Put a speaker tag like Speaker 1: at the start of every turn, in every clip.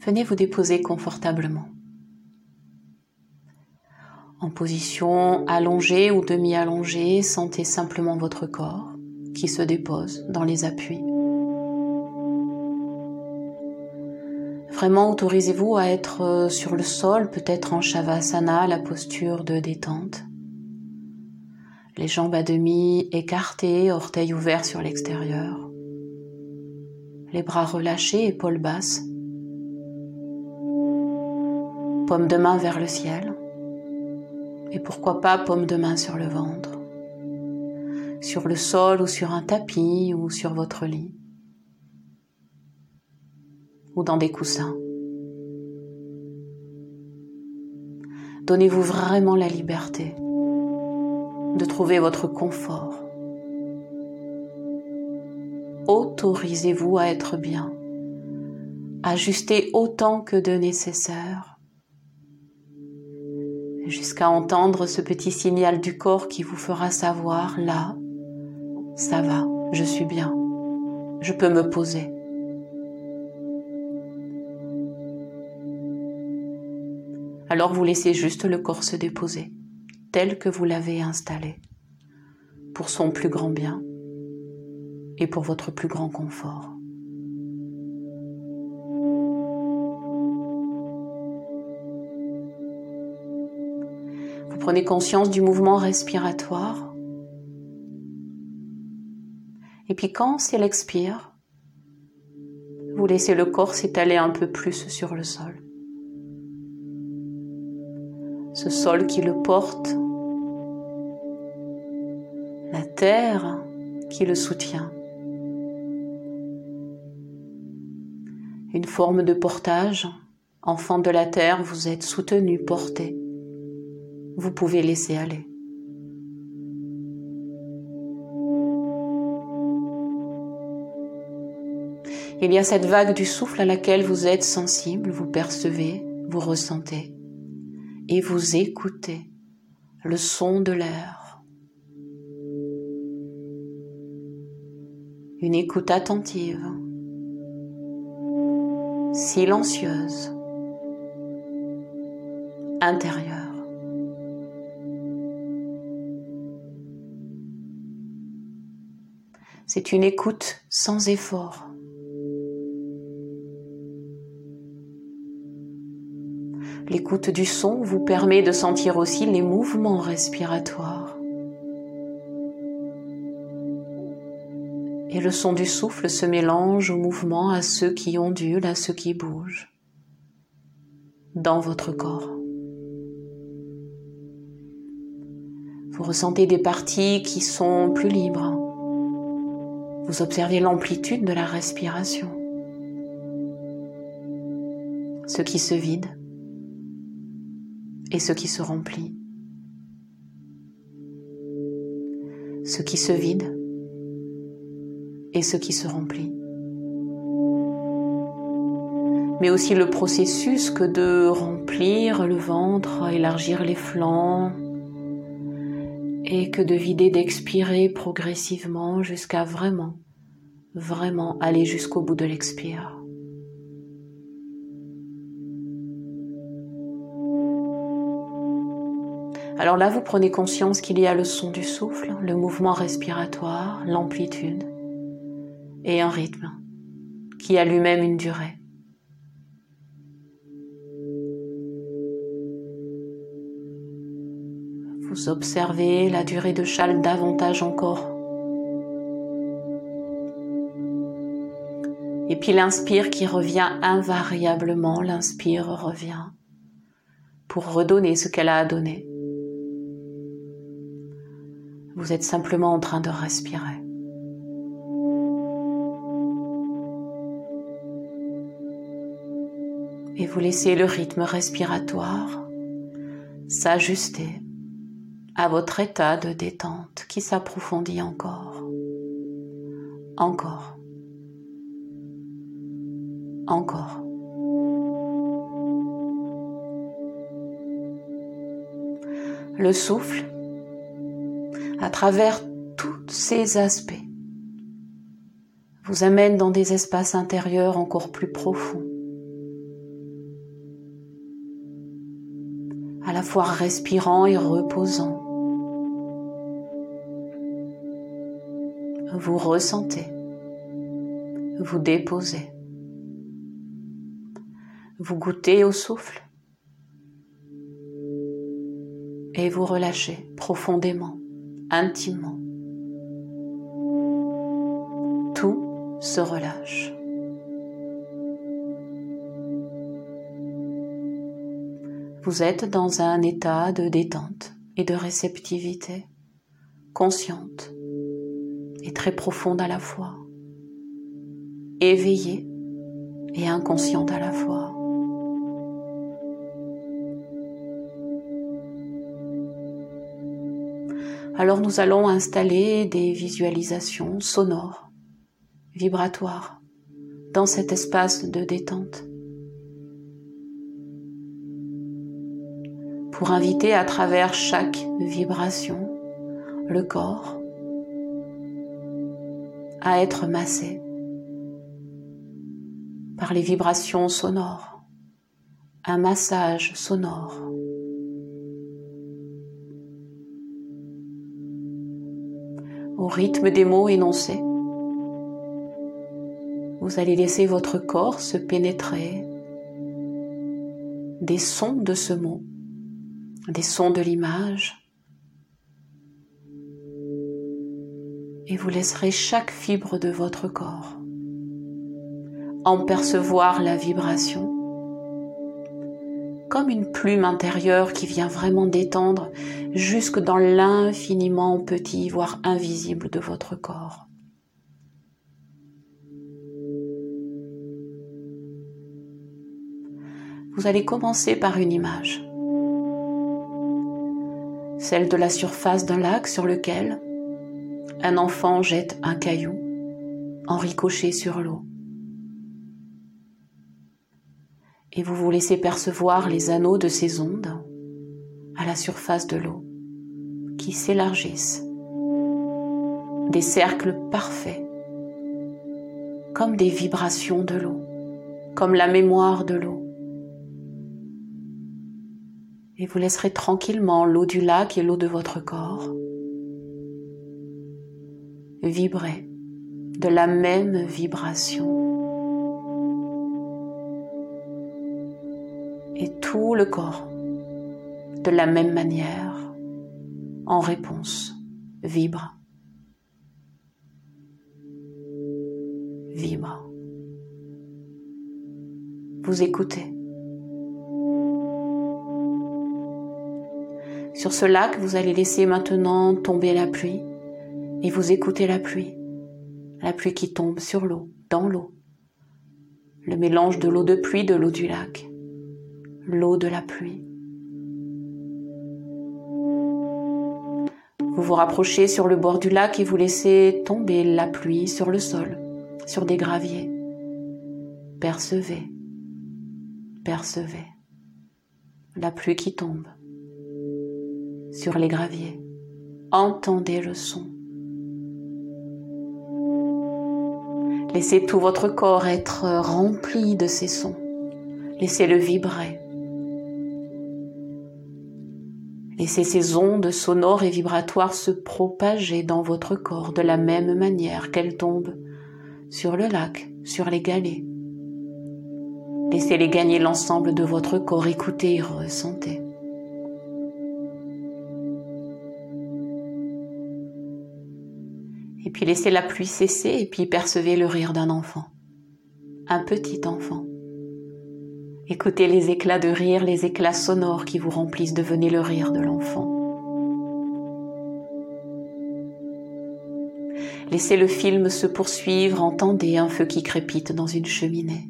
Speaker 1: venez vous déposer confortablement. En position allongée ou demi-allongée, sentez simplement votre corps qui se dépose dans les appuis. Vraiment, autorisez-vous à être euh, sur le sol, peut-être en Shavasana, la posture de détente. Les jambes à demi écartées, orteils ouverts sur l'extérieur. Les bras relâchés, épaules basses. Paume de main vers le ciel. Et pourquoi pas paume de main sur le ventre. Sur le sol ou sur un tapis ou sur votre lit ou dans des coussins. Donnez-vous vraiment la liberté de trouver votre confort. Autorisez-vous à être bien. Ajustez autant que de nécessaire jusqu'à entendre ce petit signal du corps qui vous fera savoir là, ça va, je suis bien, je peux me poser. Alors vous laissez juste le corps se déposer, tel que vous l'avez installé, pour son plus grand bien et pour votre plus grand confort. Prenez conscience du mouvement respiratoire. Et puis quand c'est l'expire, vous laissez le corps s'étaler un peu plus sur le sol ce sol qui le porte, la terre qui le soutient. Une forme de portage, enfant de la terre, vous êtes soutenu, porté. Vous pouvez laisser aller. Il y a cette vague du souffle à laquelle vous êtes sensible, vous percevez, vous ressentez et vous écoutez le son de l'air. Une écoute attentive, silencieuse, intérieure. C'est une écoute sans effort. L'écoute du son vous permet de sentir aussi les mouvements respiratoires. Et le son du souffle se mélange aux mouvements, à ceux qui ondulent, à ceux qui bougent dans votre corps. Vous ressentez des parties qui sont plus libres. Vous observez l'amplitude de la respiration. Ce qui se vide et ce qui se remplit, ce qui se vide et ce qui se remplit. Mais aussi le processus que de remplir le ventre, élargir les flancs, et que de vider, d'expirer progressivement jusqu'à vraiment, vraiment aller jusqu'au bout de l'expire. Alors là, vous prenez conscience qu'il y a le son du souffle, le mouvement respiratoire, l'amplitude et un rythme qui a lui-même une durée. Vous observez la durée de châle davantage encore. Et puis l'inspire qui revient invariablement, l'inspire revient pour redonner ce qu'elle a à donner. Vous êtes simplement en train de respirer. Et vous laissez le rythme respiratoire s'ajuster à votre état de détente qui s'approfondit encore, encore, encore. Le souffle, à travers tous ses aspects, vous amène dans des espaces intérieurs encore plus profonds. à la fois respirant et reposant. Vous ressentez, vous déposez, vous goûtez au souffle et vous relâchez profondément, intimement. Tout se relâche. Vous êtes dans un état de détente et de réceptivité, consciente et très profonde à la fois, éveillée et inconsciente à la fois. Alors nous allons installer des visualisations sonores, vibratoires, dans cet espace de détente. Pour inviter à travers chaque vibration le corps à être massé par les vibrations sonores, un massage sonore. au rythme des mots énoncés. Vous allez laisser votre corps se pénétrer des sons de ce mot, des sons de l'image, et vous laisserez chaque fibre de votre corps en percevoir la vibration comme une plume intérieure qui vient vraiment détendre jusque dans l'infiniment petit, voire invisible de votre corps. Vous allez commencer par une image, celle de la surface d'un lac sur lequel un enfant jette un caillou en ricochet sur l'eau. et vous vous laissez percevoir les anneaux de ces ondes à la surface de l'eau qui s'élargissent, des cercles parfaits, comme des vibrations de l'eau, comme la mémoire de l'eau. Et vous laisserez tranquillement l'eau du lac et l'eau de votre corps vibrer de la même vibration. et tout le corps de la même manière en réponse vibre. Vibre. Vous écoutez. Sur ce lac vous allez laisser maintenant tomber la pluie et vous écoutez la pluie la pluie qui tombe sur l'eau dans l'eau le mélange de l'eau de pluie de l'eau du lac l'eau de la pluie. Vous vous rapprochez sur le bord du lac et vous laissez tomber la pluie sur le sol, sur des graviers. Percevez, percevez la pluie qui tombe sur les graviers. Entendez le son. Laissez tout votre corps être rempli de ces sons. Laissez-le vibrer. Laissez ces ondes sonores et vibratoires se propager dans votre corps de la même manière qu'elles tombent sur le lac, sur les galets. Laissez-les gagner l'ensemble de votre corps, écoutez et ressentez. Et puis laissez la pluie cesser et puis percevez le rire d'un enfant, un petit enfant. Écoutez les éclats de rire, les éclats sonores qui vous remplissent, devenez le rire de l'enfant. Laissez le film se poursuivre, entendez un feu qui crépite dans une cheminée.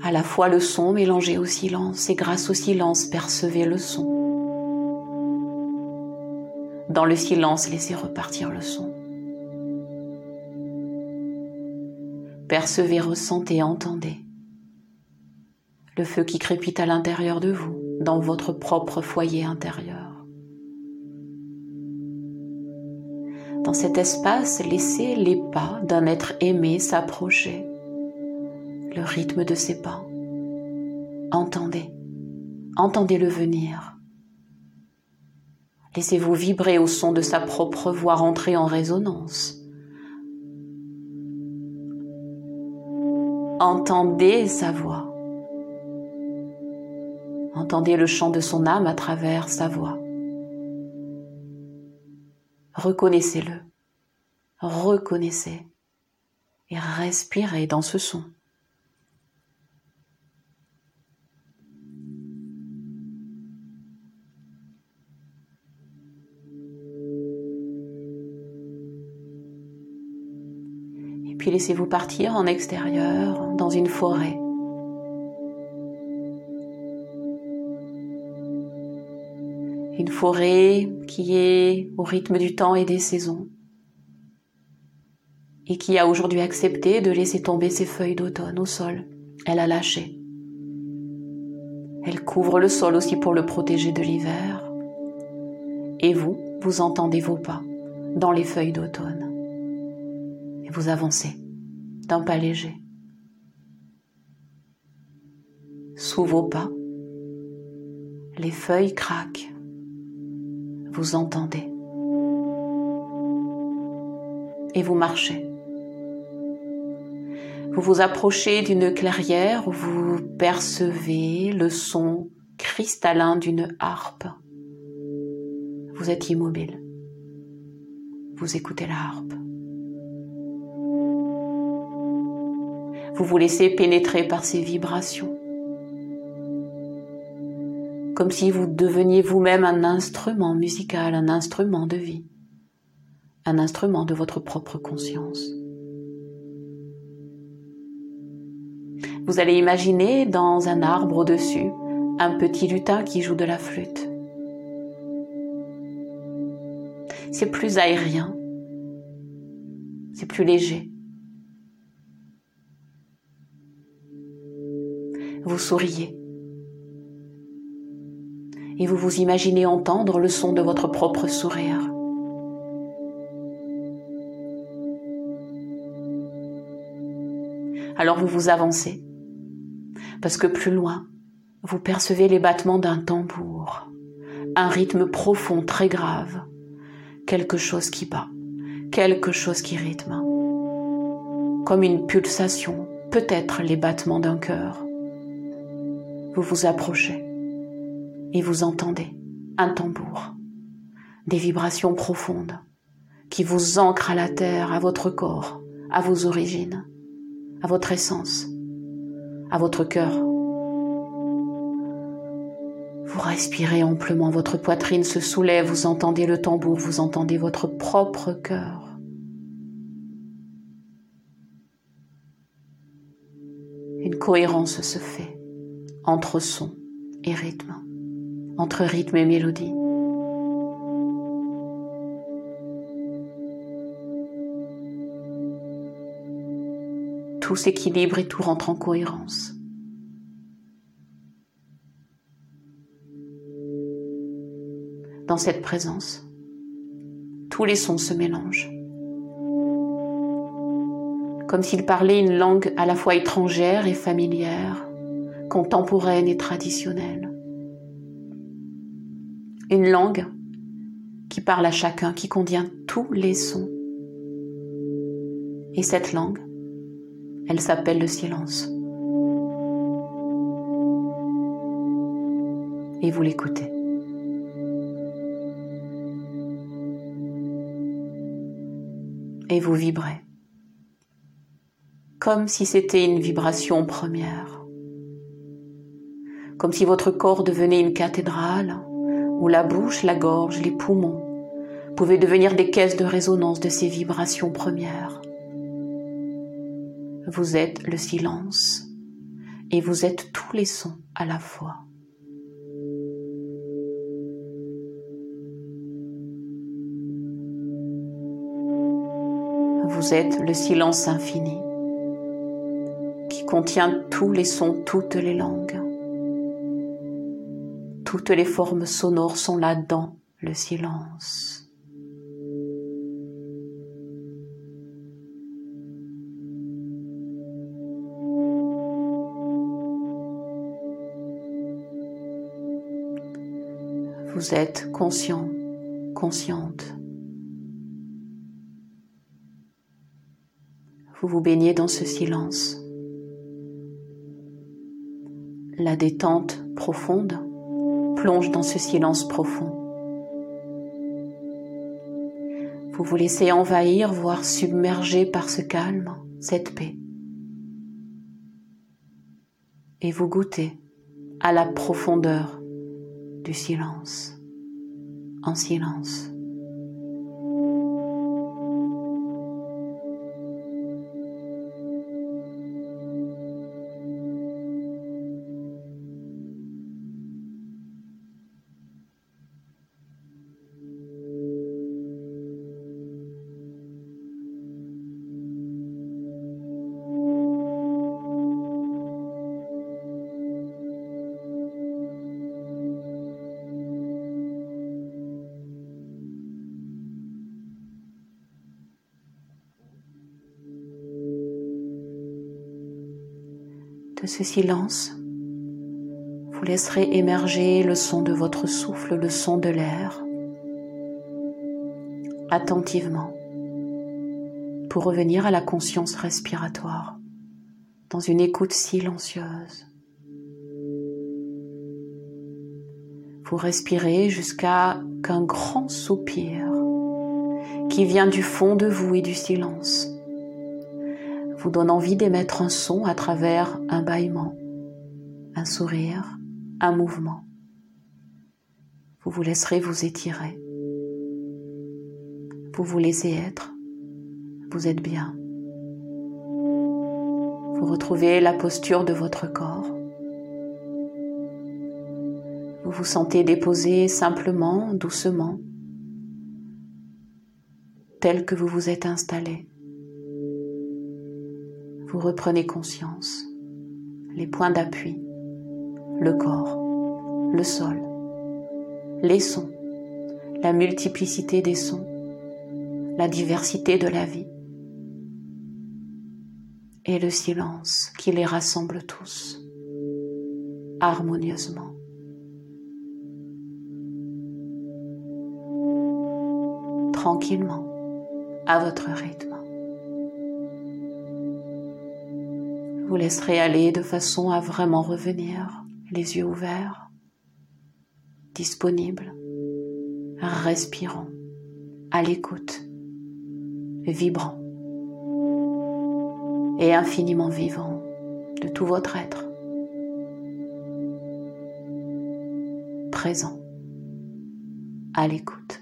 Speaker 1: À la fois le son mélangé au silence et grâce au silence percevez le son. Dans le silence, laissez repartir le son. Percevez, ressentez, entendez le feu qui crépite à l'intérieur de vous, dans votre propre foyer intérieur. Dans cet espace, laissez les pas d'un être aimé s'approcher, le rythme de ses pas. Entendez, entendez-le venir. Laissez-vous vibrer au son de sa propre voix rentrer en résonance. Entendez sa voix. Entendez le chant de son âme à travers sa voix. Reconnaissez-le. Reconnaissez et respirez dans ce son. Laissez-vous partir en extérieur, dans une forêt. Une forêt qui est au rythme du temps et des saisons et qui a aujourd'hui accepté de laisser tomber ses feuilles d'automne au sol. Elle a lâché. Elle couvre le sol aussi pour le protéger de l'hiver. Et vous, vous entendez vos pas dans les feuilles d'automne. Et vous avancez d'un pas léger. Sous vos pas, les feuilles craquent vous entendez. Et vous marchez. Vous vous approchez d'une clairière où vous percevez le son cristallin d'une harpe. Vous êtes immobile. Vous écoutez la harpe. Vous vous laissez pénétrer par ces vibrations comme si vous deveniez vous-même un instrument musical, un instrument de vie, un instrument de votre propre conscience. Vous allez imaginer dans un arbre au-dessus un petit lutin qui joue de la flûte. C'est plus aérien, c'est plus léger. Vous souriez. Et vous vous imaginez entendre le son de votre propre sourire. Alors vous vous avancez, parce que plus loin, vous percevez les battements d'un tambour, un rythme profond, très grave, quelque chose qui bat, quelque chose qui rythme, comme une pulsation, peut-être les battements d'un cœur. Vous vous approchez et vous entendez un tambour, des vibrations profondes qui vous ancrent à la terre, à votre corps, à vos origines, à votre essence, à votre cœur. Vous respirez amplement, votre poitrine se soulève, vous entendez le tambour, vous entendez votre propre cœur. Une cohérence se fait entre son et rythme entre rythme et mélodie. Tout s'équilibre et tout rentre en cohérence. Dans cette présence, tous les sons se mélangent. Comme s'ils parlaient une langue à la fois étrangère et familière, contemporaine et traditionnelle une langue qui parle à chacun, qui contient tous les sons. Et cette langue, elle s'appelle le silence. Et vous l'écoutez. Et vous vibrez. Comme si c'était une vibration première. Comme si votre corps devenait une cathédrale où la bouche, la gorge, les poumons pouvaient devenir des caisses de résonance de ces vibrations premières. Vous êtes le silence et vous êtes tous les sons à la fois. Vous êtes le silence infini qui contient tous les sons, toutes les langues. Toutes les formes sonores sont là dans le silence. Vous êtes conscient, consciente. Vous vous baignez dans ce silence. La détente profonde plonge dans ce silence profond. Vous vous laissez envahir, voire submerger par ce calme, cette paix. Et vous goûtez à la profondeur du silence, en silence. De ce silence, vous laisserez émerger le son de votre souffle, le son de l'air, attentivement, pour revenir à la conscience respiratoire, dans une écoute silencieuse. Vous respirez jusqu'à qu'un grand soupir qui vient du fond de vous et du silence vous donne envie d'émettre un son à travers un bâillement, un sourire, un mouvement. Vous vous laisserez vous étirer. Vous vous laissez être. Vous êtes bien. Vous retrouvez la posture de votre corps. Vous vous sentez déposé simplement, doucement, tel que vous vous êtes installé vous reprenez conscience. Les points d'appui, le corps, le sol, les sons, la multiplicité des sons, la diversité de la vie et le silence qui les rassemble tous harmonieusement. Tranquillement, à votre rythme. Vous laisserez aller de façon à vraiment revenir, les yeux ouverts, disponibles, respirant, à l'écoute, vibrant et infiniment vivant de tout votre être, présent, à l'écoute.